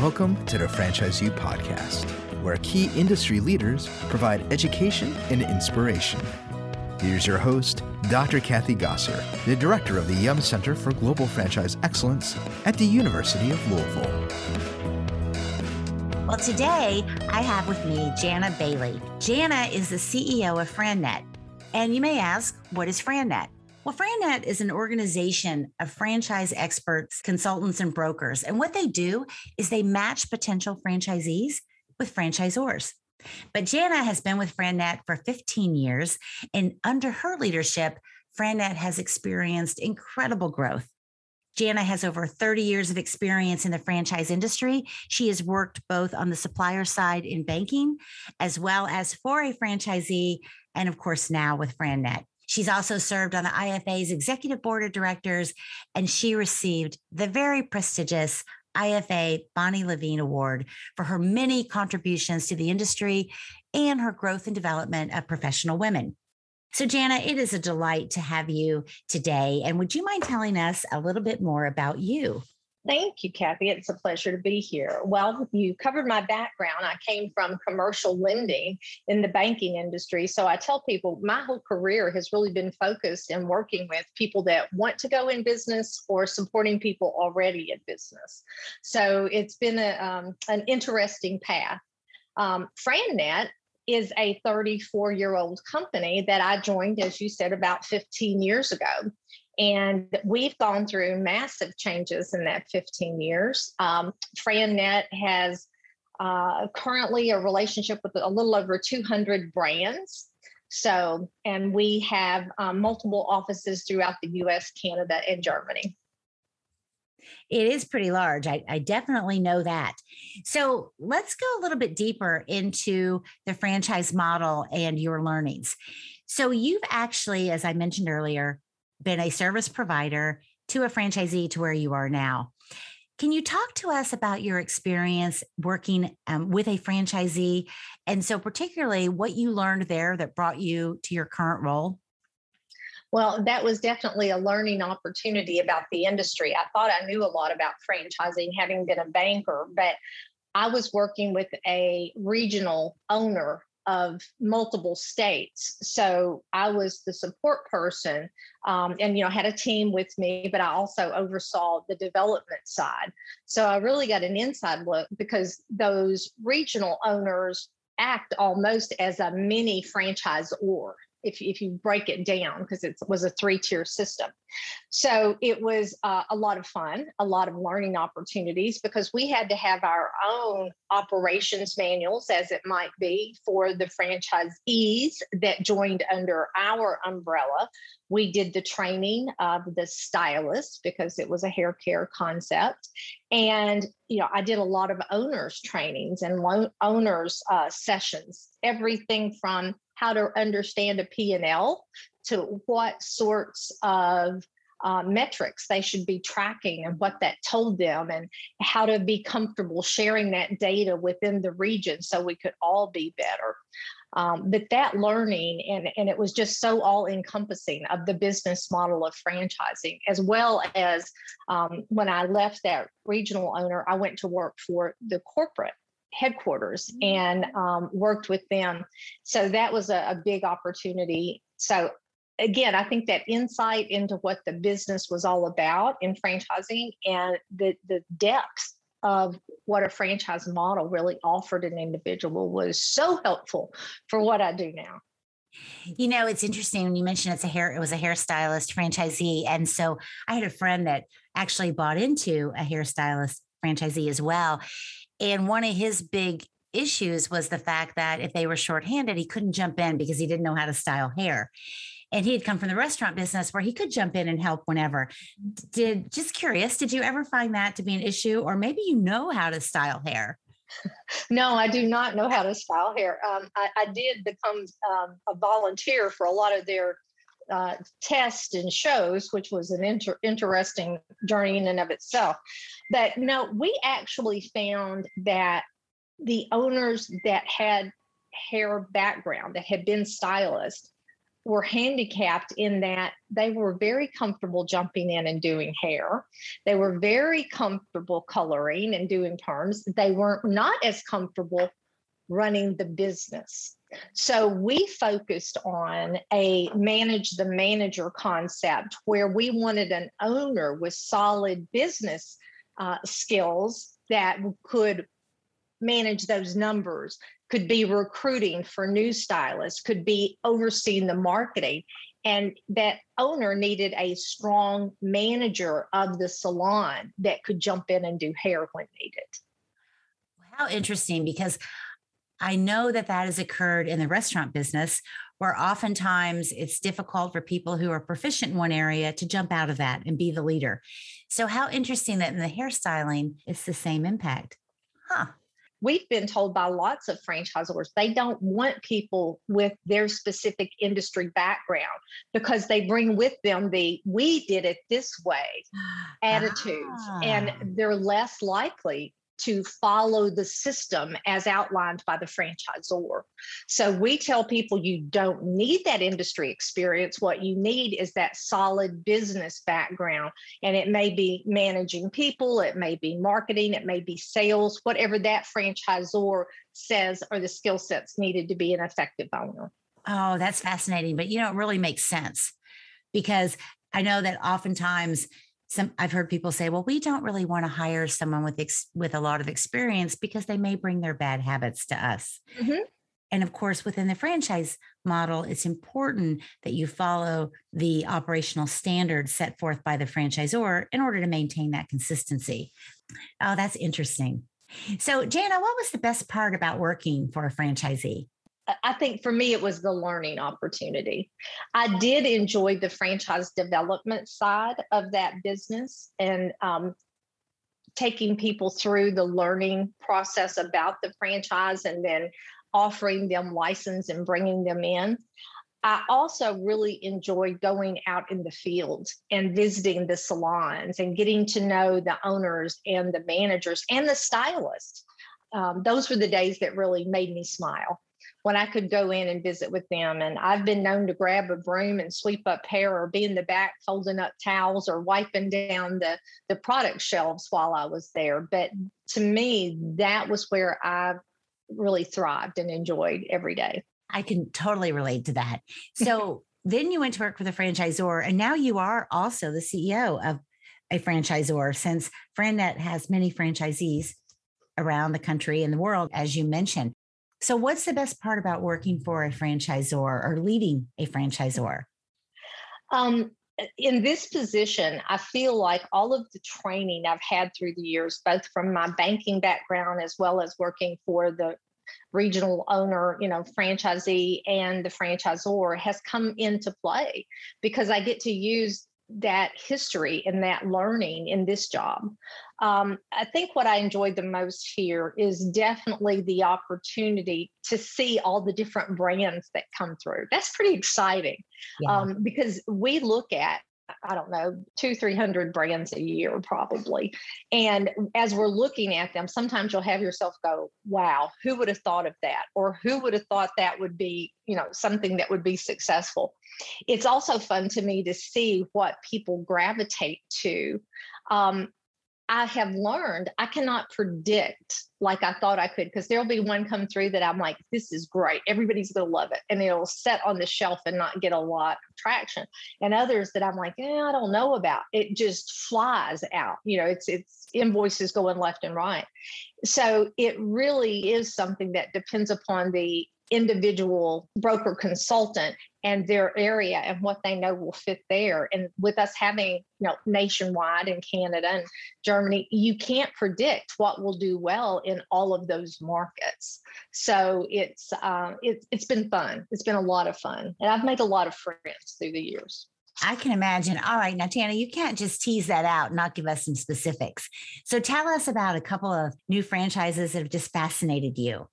Welcome to the Franchise U podcast, where key industry leaders provide education and inspiration. Here's your host, Dr. Kathy Gosser, the director of the Yum Center for Global Franchise Excellence at the University of Louisville. Well, today I have with me Jania Bailey. Jania is the CEO of FranNet. And you may ask, what is FranNet? Well, FranNet is an organization of franchise experts, consultants, and brokers. And what they do is they match potential franchisees with franchisors. But Jania has been with FranNet for 15 years, and under her leadership, FranNet has experienced incredible growth. Jana has over 30 years of experience in the franchise industry. She has worked both on the supplier side in banking as well as for a franchisee, and of course, now with FranNet. She's also served on the IFA's executive board of directors, and she received the very prestigious IFA Bonnie Levine Award for her many contributions to the industry and her growth and development of professional women. So, Jania, it is a delight to have you today. And would you mind telling us a little bit more about you? Thank you, Kathy. It's a pleasure to be here. Well, you covered my background. I came from commercial lending in the banking industry. So I tell people my whole career has really been focused in working with people that want to go in business or supporting people already in business. So it's been a, um, an interesting path. Um, FranNet is a 34 year old company that I joined, as you said, about 15 years ago. And we've gone through massive changes in that 15 years. Um, FranNet has uh, currently a relationship with a little over 200 brands. So, and we have um, multiple offices throughout the US, Canada, and Germany. It is pretty large. I, I, definitely know that. So let's go a little bit deeper into the franchise model and your learnings. So you've actually, as I mentioned earlier, been a service provider to a franchisee to where you are now. Can you talk to us about your experience working um, with a franchisee? And so, particularly, what you learned there that brought you to your current role? Well, that was definitely a learning opportunity about the industry. I thought I knew a lot about franchising, having been a banker, but I was working with a regional owner of multiple states. So I was the support person um, and, you know, had a team with me, but I also oversaw the development side. So I really got an inside look because those regional owners act almost as a mini franchisor if, if you break it down, because it was a three tier system. So it was uh, a lot of fun, a lot of learning opportunities because we had to have our own operations manuals, as it might be, for the franchisees that joined under our umbrella. We did the training of the stylist because it was a hair care concept. And, you know, I did a lot of owners trainings and lo- owners uh, sessions, everything from how to understand a P&L to what sorts of uh, metrics they should be tracking and what that told them and how to be comfortable sharing that data within the region so we could all be better. Um, but that learning and, and it was just so all encompassing of the business model of franchising as well as um, when i left that regional owner i went to work for the corporate headquarters mm-hmm. and um, worked with them. So that was a, a big opportunity. So again, I think that insight into what the business was all about in franchising and the the depth of what a franchise model really offered an individual was so helpful for what I do now. You know, it's interesting when you mentioned it's a hair, it was a hairstylist franchisee. And so I had a friend that actually bought into a hairstylist franchisee as well. And one of his big issues was the fact that if they were shorthanded, he couldn't jump in because he didn't know how to style hair. And he had come from the restaurant business where he could jump in and help whenever. Did just curious, did you ever find that to be an issue? Or maybe you know how to style hair? No, I do not know how to style hair. Um, I, I, did become um, a volunteer for a lot of their uh, tests and shows, which was an inter- interesting journey in and of itself. But no, we actually found that the owners that had hair background, that had been stylists, were handicapped in that they were very comfortable jumping in and doing hair. They were very comfortable coloring and doing perms. They weren't not as comfortable running the business. So we focused on a manage the manager concept where we wanted an owner with solid business uh, skills that could manage those numbers, could be recruiting for new stylists, could be overseeing the marketing. And that owner needed a strong manager of the salon that could jump in and do hair when needed. How interesting because I know that that has occurred in the restaurant business where oftentimes it's difficult for people who are proficient in one area to jump out of that and be the leader. So, how interesting that in the hairstyling, it's the same impact. Huh. We've been told by lots of franchisors they don't want people with their specific industry background because they bring with them the we did it this way attitudes ah. and they're less likely to follow the system as outlined by the franchisor. So we tell people you don't need that industry experience. What you need is that solid business background. And it may be managing people, it may be marketing, it may be sales, whatever that franchisor says are the skill sets needed to be an effective owner. Oh, that's fascinating. But you know, it really makes sense because I know that oftentimes some I've heard people say, well, we don't really want to hire someone with ex- with a lot of experience because they may bring their bad habits to us. Mm-hmm. And of course, within the franchise model, it's important that you follow the operational standards set forth by the franchisor in order to maintain that consistency. Oh, that's interesting. So, Jania, what was the best part about working for a franchisee? I think for me, it was the learning opportunity. I did enjoy the franchise development side of that business and um, taking people through the learning process about the franchise and then offering them license and bringing them in. I also really enjoyed going out in the field and visiting the salons and getting to know the owners and the managers and the stylists. Um, those were the days that really made me smile when I could go in and visit with them. And I've been known to grab a broom and sweep up hair or be in the back folding up towels or wiping down the, the product shelves while I was there. But to me, that was where I really thrived and enjoyed every day. I can totally relate to that. So then you went to work for the franchisor, and now you are also the CEO of a franchisor since FranNet has many franchisees around the country and the world, as you mentioned. So, what's the best part about working for a franchisor or leading a franchisor? Um, in this position, I feel like all of the training I've had through the years, both from my banking background as well as working for the regional owner, you know, franchisee and the franchisor has come into play because I get to use that history and that learning in this job. Um, I think what I enjoyed the most here is definitely the opportunity to see all the different brands that come through. That's pretty exciting yeah. um, because we look at I don't know, two, 300 brands a year probably. And as we're looking at them, sometimes you'll have yourself go, wow, who would have thought of that? Or who would have thought that would be, you know, something that would be successful? It's also fun to me to see what people gravitate to. Um, I have learned I cannot predict like I thought I could because there'll be one come through that I'm like, this is great. Everybody's going to love it. And it'll set on the shelf and not get a lot of traction. And others that I'm like, eh, I don't know about. It just flies out. You know, it's, it's invoices going left and right. So it really is something that depends upon the individual broker consultant and their area and what they know will fit there. And with us having, you know, nationwide in Canada and Germany, you can't predict what will do well in all of those markets. So it's uh, it, it's been fun. It's been a lot of fun, and I've made a lot of friends through the years. I can imagine. All right, now Jania, you can't just tease that out and not give us some specifics. So tell us about a couple of new franchises that have just fascinated you.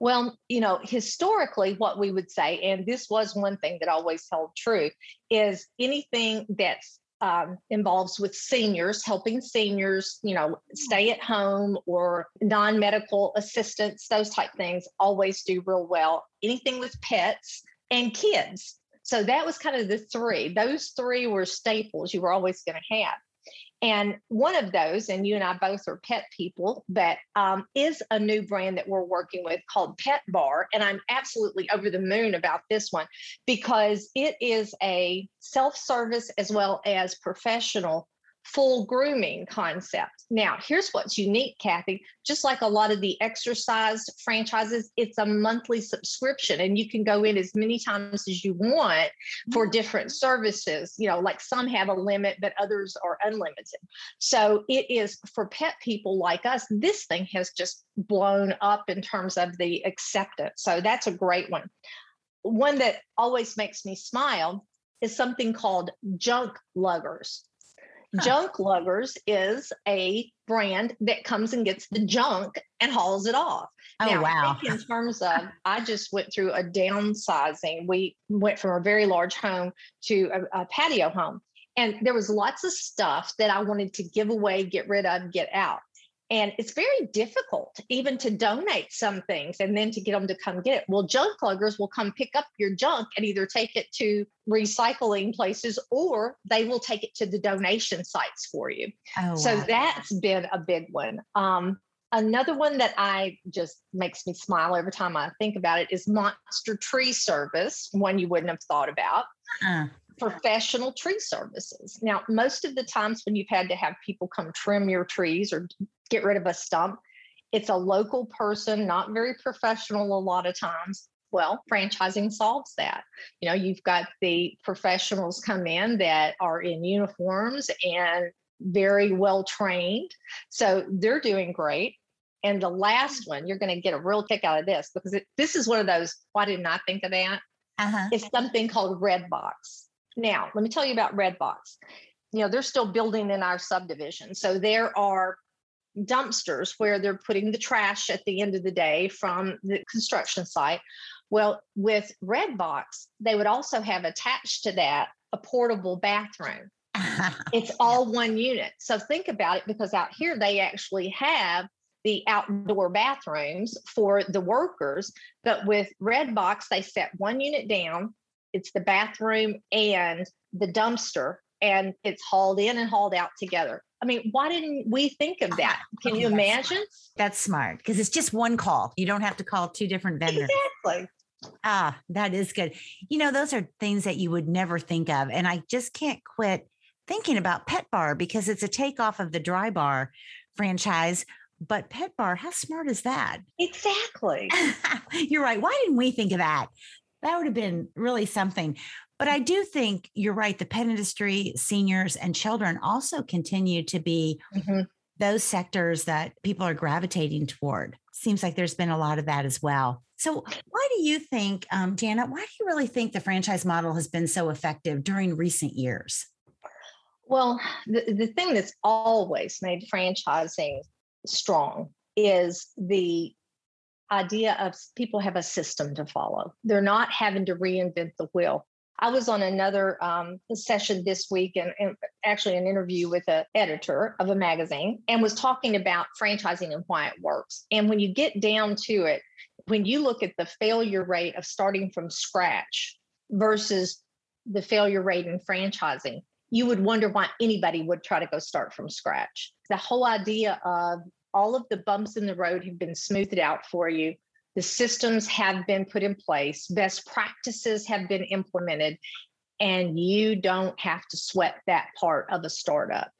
Well, you know, historically, what we would say, and this was one thing that always held true, is anything that um, involves with seniors, helping seniors, you know, stay at home or non-medical assistance, those type things always do real well. Anything with pets and kids. So that was kind of the three. Those three were staples you were always going to have. And one of those, and you and I both are pet people, but um, is a new brand that we're working with called Pet Bar. And I'm absolutely over the moon about this one because it is a self service as well as professional full grooming concept. Now, here's what's unique, Kathy. Just like a lot of the exercise franchises, it's a monthly subscription, and you can go in as many times as you want for mm. different services. You know, like some have a limit, but others are unlimited. So it is for pet people like us, this thing has just blown up in terms of the acceptance. So that's a great one. One that always makes me smile is something called junk luggers. Junk Luggers is a brand that comes and gets the junk and hauls it off. Oh now, wow! in terms of, I just went through a downsizing. We went from a very large home to a, a patio home, and there was lots of stuff that I wanted to give away, get rid of, get out. And it's very difficult even to donate some things and then to get them to come get it. Well, junk luggers will come pick up your junk and either take it to recycling places or they will take it to the donation sites for you. Oh, so wow. that's been a big one. Um, another one that I just makes me smile every time I think about it is Monster Tree Service, one you wouldn't have thought about. Uh professional tree services. Now, most of the times when you've had to have people come trim your trees or get rid of a stump, it's a local person, not very professional a lot of times. Well, franchising solves that. You know, you've got the professionals come in that are in uniforms and very well trained. So they're doing great. And the last one, you're going to get a real kick out of this because it, this is one of those, why didn't I think of that? Uh-huh. It's something called Redbox. Now, let me tell you about Redbox. You know, they're still building in our subdivision. So there are dumpsters where they're putting the trash at the end of the day from the construction site. Well, with Redbox, they would also have attached to that a portable bathroom. it's all one unit. So think about it because out here they actually have the outdoor bathrooms for the workers, but with Redbox, they set one unit down it's the bathroom and the dumpster, and it's hauled in and hauled out together. I mean, why didn't we think of that? Can you imagine? That's smart because it's just one call. You don't have to call two different vendors. Exactly. Ah, that is good. You know, those are things that you would never think of. And I just can't quit thinking about Pet Bar because it's a takeoff of the Drybar franchise. But Pet Bar, how smart is that? Exactly. You're right. Why didn't we think of that? That would have been really something. But I do think you're right. The pet industry, seniors, and children also continue to be mm-hmm. those sectors that people are gravitating toward. Seems like there's been a lot of that as well. So, why do you think, um, Jania, why do you really think the franchise model has been so effective during recent years? Well, the, the thing that's always made franchising strong is the idea of people have a system to follow. They're not having to reinvent the wheel. I was on another um, session this week and, and, actually an interview with an editor of a magazine and was talking about franchising and why it works. And when you get down to it, when you look at the failure rate of starting from scratch versus the failure rate in franchising, you would wonder why anybody would try to go start from scratch. The whole idea of all of the bumps in the road have been smoothed out for you. The systems have been put in place, best practices have been implemented, and you don't have to sweat that part of a startup.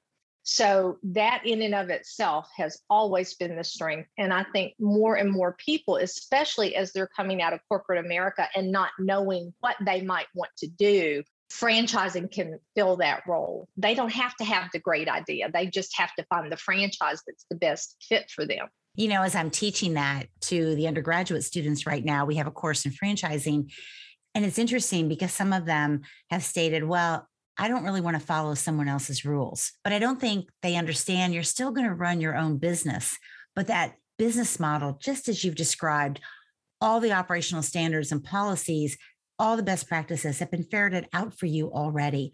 So, that in and of itself has always been the strength. And I think more and more people, especially as they're coming out of corporate America and not knowing what they might want to do, franchising can fill that role. They don't have to have the great idea. They just have to find the franchise that's the best fit for them. You know, as I'm teaching that to the undergraduate students right now, we have a course in franchising. And it's interesting because some of them have stated, well, I don't really want to follow someone else's rules, but I don't think they understand you're still going to run your own business. But that business model, just as you've described, all the operational standards and policies all the best practices have been ferreted out for you already.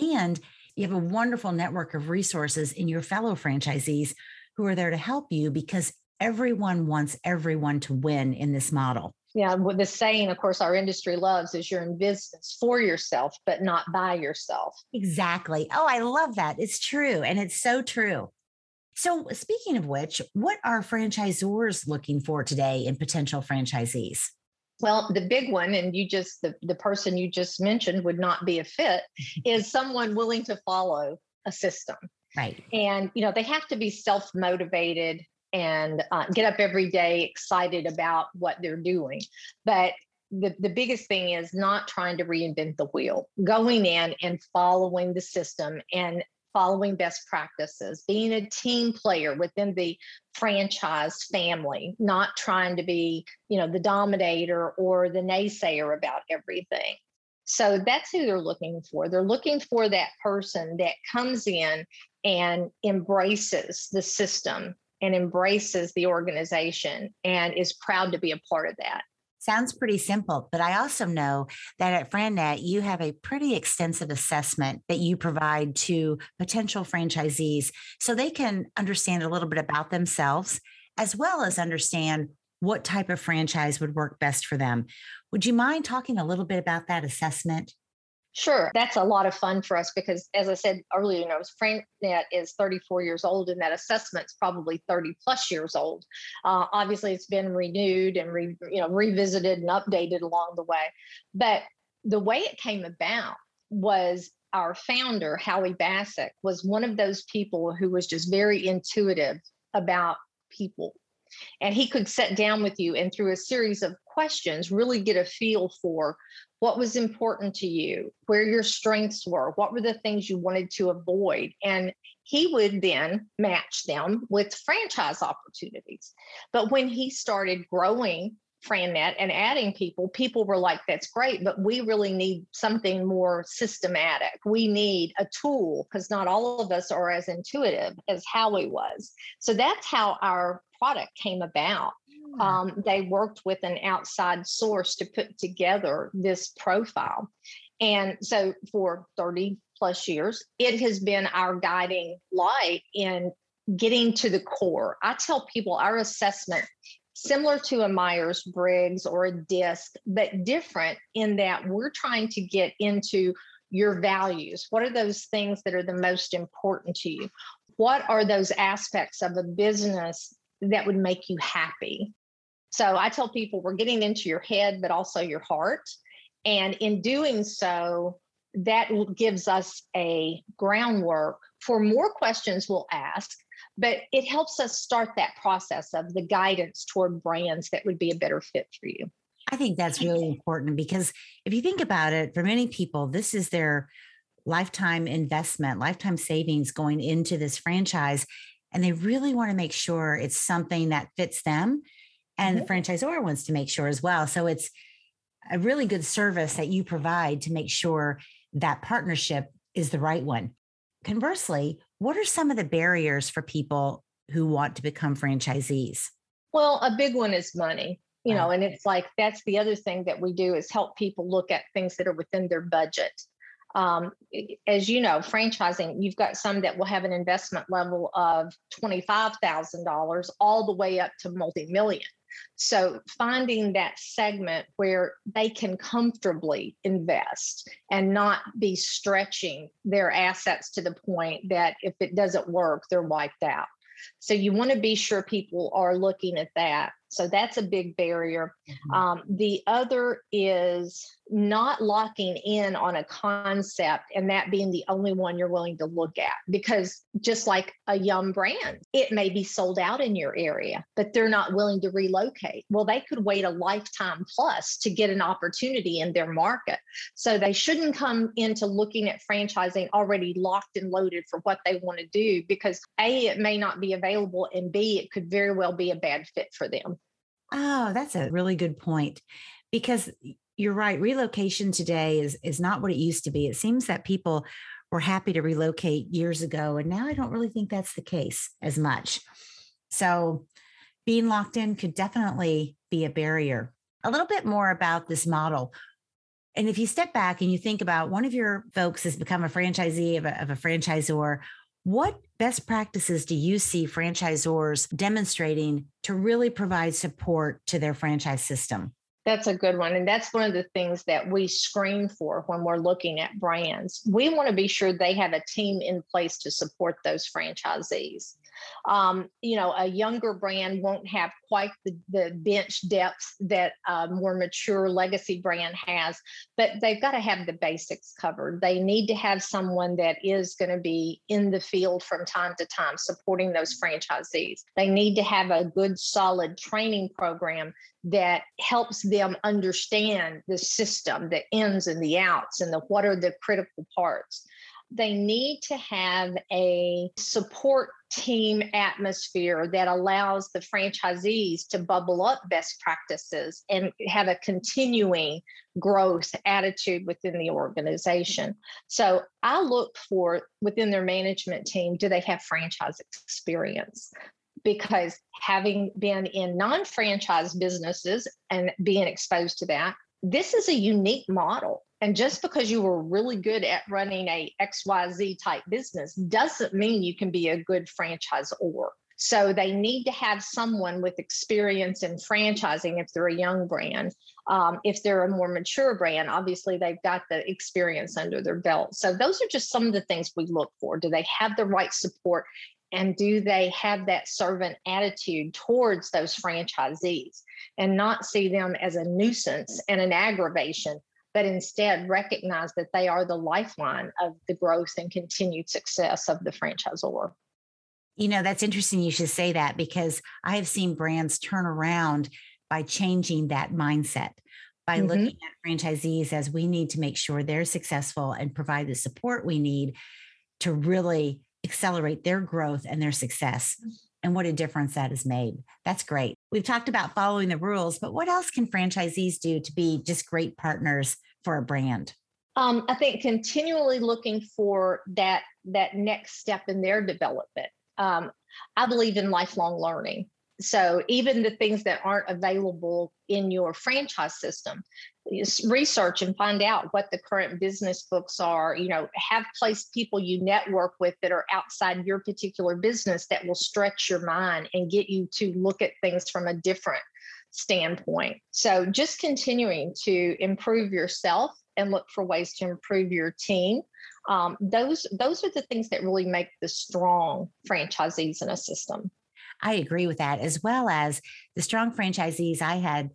And you have a wonderful network of resources in your fellow franchisees who are there to help you because everyone wants everyone to win in this model. Yeah, well, the saying, of course, our industry loves is you're in business for yourself, but not by yourself. Exactly. Oh, I love that. It's true. And it's so true. So, speaking of which, what are franchisors looking for today in potential franchisees? Well, the big one, and you just, the, the person you just mentioned would not be a fit, is someone willing to follow a system. Right. And, you know, they have to be self motivated and uh, get up every day excited about what they're doing. But the, the biggest thing is not trying to reinvent the wheel, going in and following the system and following best practices, being a team player within the franchise family, not trying to be, you know, the dominator or the naysayer about everything. So that's who they're looking for. They're looking for that person that comes in and embraces the system and embraces the organization and is proud to be a part of that. Sounds pretty simple, but I also know that at FranNet, you have a pretty extensive assessment that you provide to potential franchisees so they can understand a little bit about themselves as well as understand what type of franchise would work best for them. Would you mind talking a little bit about that assessment? Sure, that's a lot of fun for us because, as I said earlier, you know, FranNet is 34 years old, and that assessment's probably 30 plus years old. Uh, obviously, it's been renewed and re, you know revisited and updated along the way. But the way it came about was our founder Howie Bassick was one of those people who was just very intuitive about people and he could sit down with you and through a series of questions really get a feel for what was important to you, where your strengths were, what were the things you wanted to avoid. And he would then match them with franchise opportunities. But when he started growing FranNet and adding people, people were like, that's great, but we really need something more systematic. We need a tool because not all of us are as intuitive as Howie was. So that's how our product came about. Um, they worked with an outside source to put together this profile. And so for 30 plus years, it has been our guiding light in getting to the core. I tell people our assessment similar to a Myers Briggs or a DISC, but different in that we're trying to get into your values. What are those things that are the most important to you? What are those aspects of a business that would make you happy? So I tell people we're getting into your head, but also your heart. And in doing so, that gives us a groundwork for more questions we'll ask, but it helps us start that process of the guidance toward brands that would be a better fit for you. I think that's really important because if you think about it, for many people, this is their lifetime investment, lifetime savings going into this franchise. And they really want to make sure it's something that fits them and mm-hmm. the franchisor wants to make sure as well. So it's a really good service that you provide to make sure that partnership is the right one. Conversely, what are some of the barriers for people who want to become franchisees? Well, a big one is money, you know, and it's like that's the other thing that we do is help people look at things that are within their budget. Um, as you know, franchising, you've got some that will have an investment level of $25,000 all the way up to multi million. So finding that segment where they can comfortably invest and not be stretching their assets to the point that if it doesn't work, they're wiped out. So you want to be sure people are looking at that. So that's a big barrier. Mm-hmm. Um, the other is not locking in on a concept and that being the only one you're willing to look at. Because just like a Yum brand, it may be sold out in your area, but they're not willing to relocate. Well, they could wait a lifetime plus to get an opportunity in their market. So they shouldn't come into looking at franchising already locked and loaded for what they want to do because A, it may not be available, and B, it could very well be a bad fit for them. Oh, that's a really good point because you're right. Relocation today is is not what it used to be. It seems that people were happy to relocate years ago, and now I don't really think that's the case as much. So, being locked in could definitely be a barrier. A little bit more about this model. And if you step back and you think about one of your folks has become a franchisee of a, of a franchisor, what best practices do you see franchisors demonstrating to really provide support to their franchise system? That's a good one. And that's one of the things that we screen for when we're looking at brands. We want to be sure they have a team in place to support those franchisees. Um, you know, a younger brand won't have quite the, the bench depth that a more mature legacy brand has, but they've got to have the basics covered. They need to have someone that is going to be in the field from time to time supporting those franchisees. They need to have a good, solid training program that helps them understand the system, the ins and the outs, and the what are the critical parts they need to have a support team atmosphere that allows the franchisees to bubble up best practices and have a continuing growth attitude within the organization. So I look for within their management team do they have franchise experience? Because having been in non franchise businesses and being exposed to that, this is a unique model and just because you were really good at running a XYZ type business doesn't mean you can be a good franchisor. So they need to have someone with experience in franchising if they're a young brand. Um, if they're a more mature brand, obviously they've got the experience under their belt. So those are just some of the things we look for. Do they have the right support? And do they have that servant attitude towards those franchisees and not see them as a nuisance and an aggravation, but instead recognize that they are the lifeline of the growth and continued success of the franchisor. You know, that's interesting you should say that because I have seen brands turn around by changing that mindset, by mm-hmm. looking at franchisees as we need to make sure they're successful and provide the support we need to really accelerate their growth and their success and what a difference that has made. That's great. We've talked about following the rules, but what else can franchisees do to be just great partners for a brand? Um, I think continually looking for that that next step in their development. Um, I believe in lifelong learning. So even the things that aren't available in your franchise system, research and find out what the current business books are you know have place people you network with that are outside your particular business that will stretch your mind and get you to look at things from a different standpoint. So just continuing to improve yourself and look for ways to improve your team um, those those are the things that really make the strong franchisees in a system. I agree with that as well as the strong franchisees i had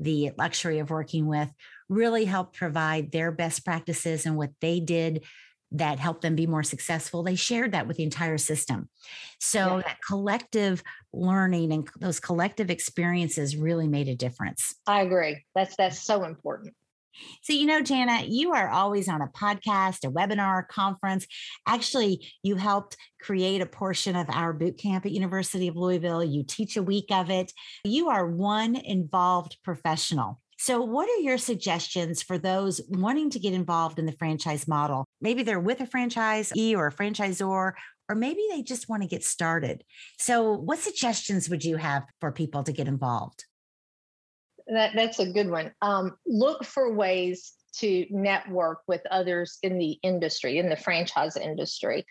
the luxury of working with really helped provide their best practices and what they did that helped them be more successful they shared that with the entire system. So yeah. that collective learning and those collective experiences really made a difference. I agree. That's that's so important so, you know, Jania, you are always on a podcast, a webinar, a conference. Actually, you helped create a portion of our boot camp at University of Louisville. You teach a week of it. You are one involved professional. So, what are your suggestions for those wanting to get involved in the franchise model? Maybe they're with a franchisee or a franchisor, or maybe they just want to get started. So, what suggestions would you have for people to get involved? That, that's a good one. Um, look for ways to network with others in the industry, in the franchise industry.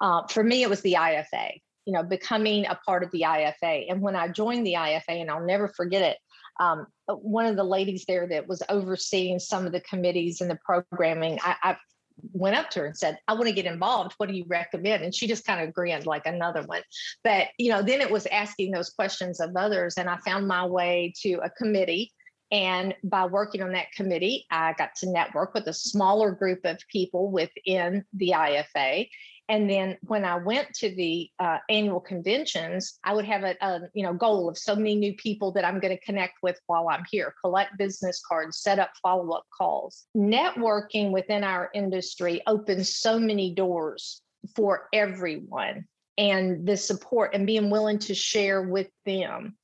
Uh, for me, it was the IFA, you know, becoming a part of the IFA. And when I joined the IFA, and I'll never forget it, um, one of the ladies there that was overseeing some of the committees and the programming, I, I went up to her and said, I want to get involved. What do you recommend? And she just kind of grinned like another one. But, you know, then it was asking those questions of others. And I found my way to a committee. And by working on that committee, I got to network with a smaller group of people within the IFA. And then when I went to the uh, annual conventions, I would have a, a, you know goal of so many new people that I'm going to connect with while I'm here, collect business cards, set up follow up calls. Networking within our industry opens so many doors for everyone, and the support and being willing to share with them.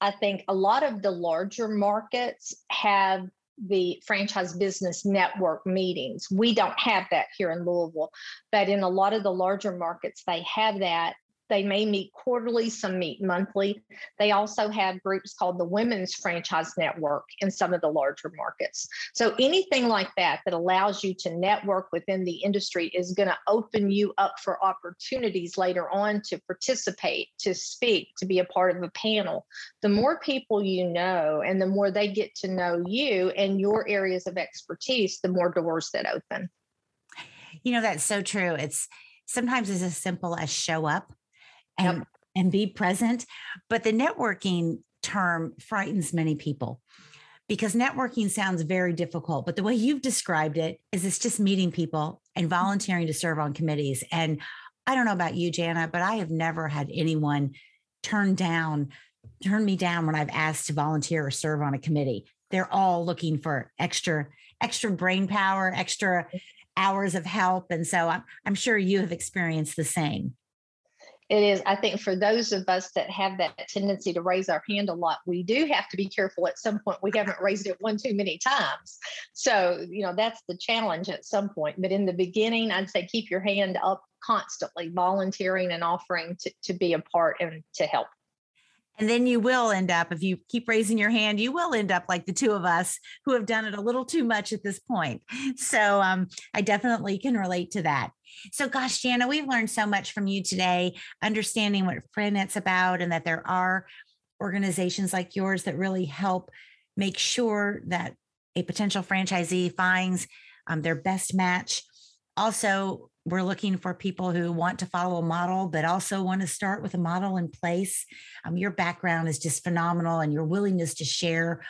I think a lot of the larger markets have the franchise business network meetings. We don't have that here in Louisville, but in a lot of the larger markets, they have that. They may meet quarterly, some meet monthly. They also have groups called the Women's Franchise Network in some of the larger markets. So anything like that that allows you to network within the industry is going to open you up for opportunities later on to participate, to speak, to be a part of a panel. The more people you know and the more they get to know you and your areas of expertise, the more doors that open. You know, that's so true. It's sometimes it's as simple as show up and yep. and be present. But the networking term frightens many people because networking sounds very difficult. But the way you've described it is it's just meeting people and mm-hmm. volunteering to serve on committees. And I don't know about you, Jania, but I have never had anyone turn down, turn me down when I've asked to volunteer or serve on a committee. They're all looking for extra, extra brain power, extra hours of help. And so I'm, I'm sure you have experienced the same it is i think for those of us that have that tendency to raise our hand a lot we do have to be careful at some point we haven't raised it one too many times so you know that's the challenge at some point but in the beginning i'd say keep your hand up constantly volunteering and offering to, to be a part and to help and then you will end up, if you keep raising your hand, you will end up like the two of us who have done it a little too much at this point. So um, I definitely can relate to that. So, gosh, Jania, we've learned so much from you today, understanding what FranNet's about and that there are organizations like yours that really help make sure that a potential franchisee finds um, their best match. Also, we're looking for people who want to follow a model, but also want to start with a model in place. Um, your background is just phenomenal, and your willingness to share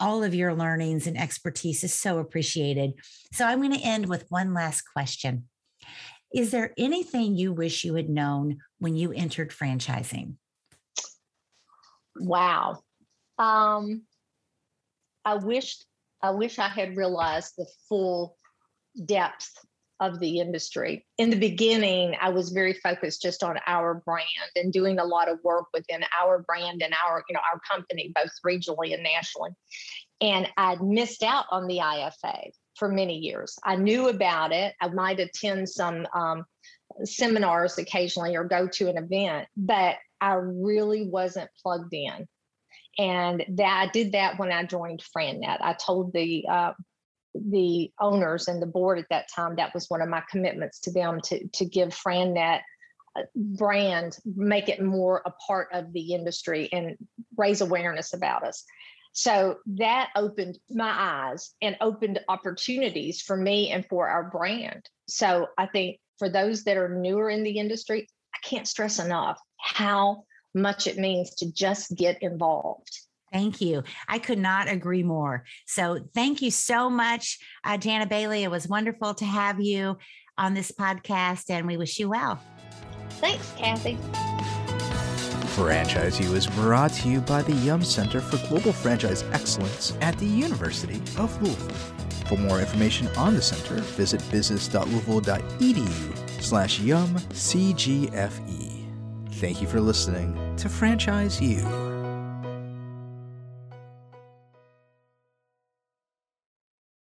all of your learnings and expertise is so appreciated. So, I'm going to end with one last question Is there anything you wish you had known when you entered franchising? Wow. Um, I wish I wish I had realized the full depth of the industry. In the beginning, I was very focused just on our brand and doing a lot of work within our brand and our, you know, our company, both regionally and nationally. And I'd missed out on the IFA for many years. I knew about it. I might attend some um, seminars occasionally or go to an event, but I really wasn't plugged in. And that I did that when I joined FranNet. I told the uh, the owners and the board at that time, that was one of my commitments to them to, to give FranNet brand, make it more a part of the industry and raise awareness about us. So that opened my eyes and opened opportunities for me and for our brand. So I think for those that are newer in the industry, I can't stress enough how much it means to just get involved. Thank you. I could not agree more. So, thank you so much, uh, Jania Bailey. It was wonderful to have you on this podcast, and we wish you well. Thanks, Kathy. Franchise U is brought to you by the Yum Center for Global Franchise Excellence at the University of Louisville. For more information on the center, visit business.louisville.edu slash yum CGFE. Thank you for listening to Franchise U.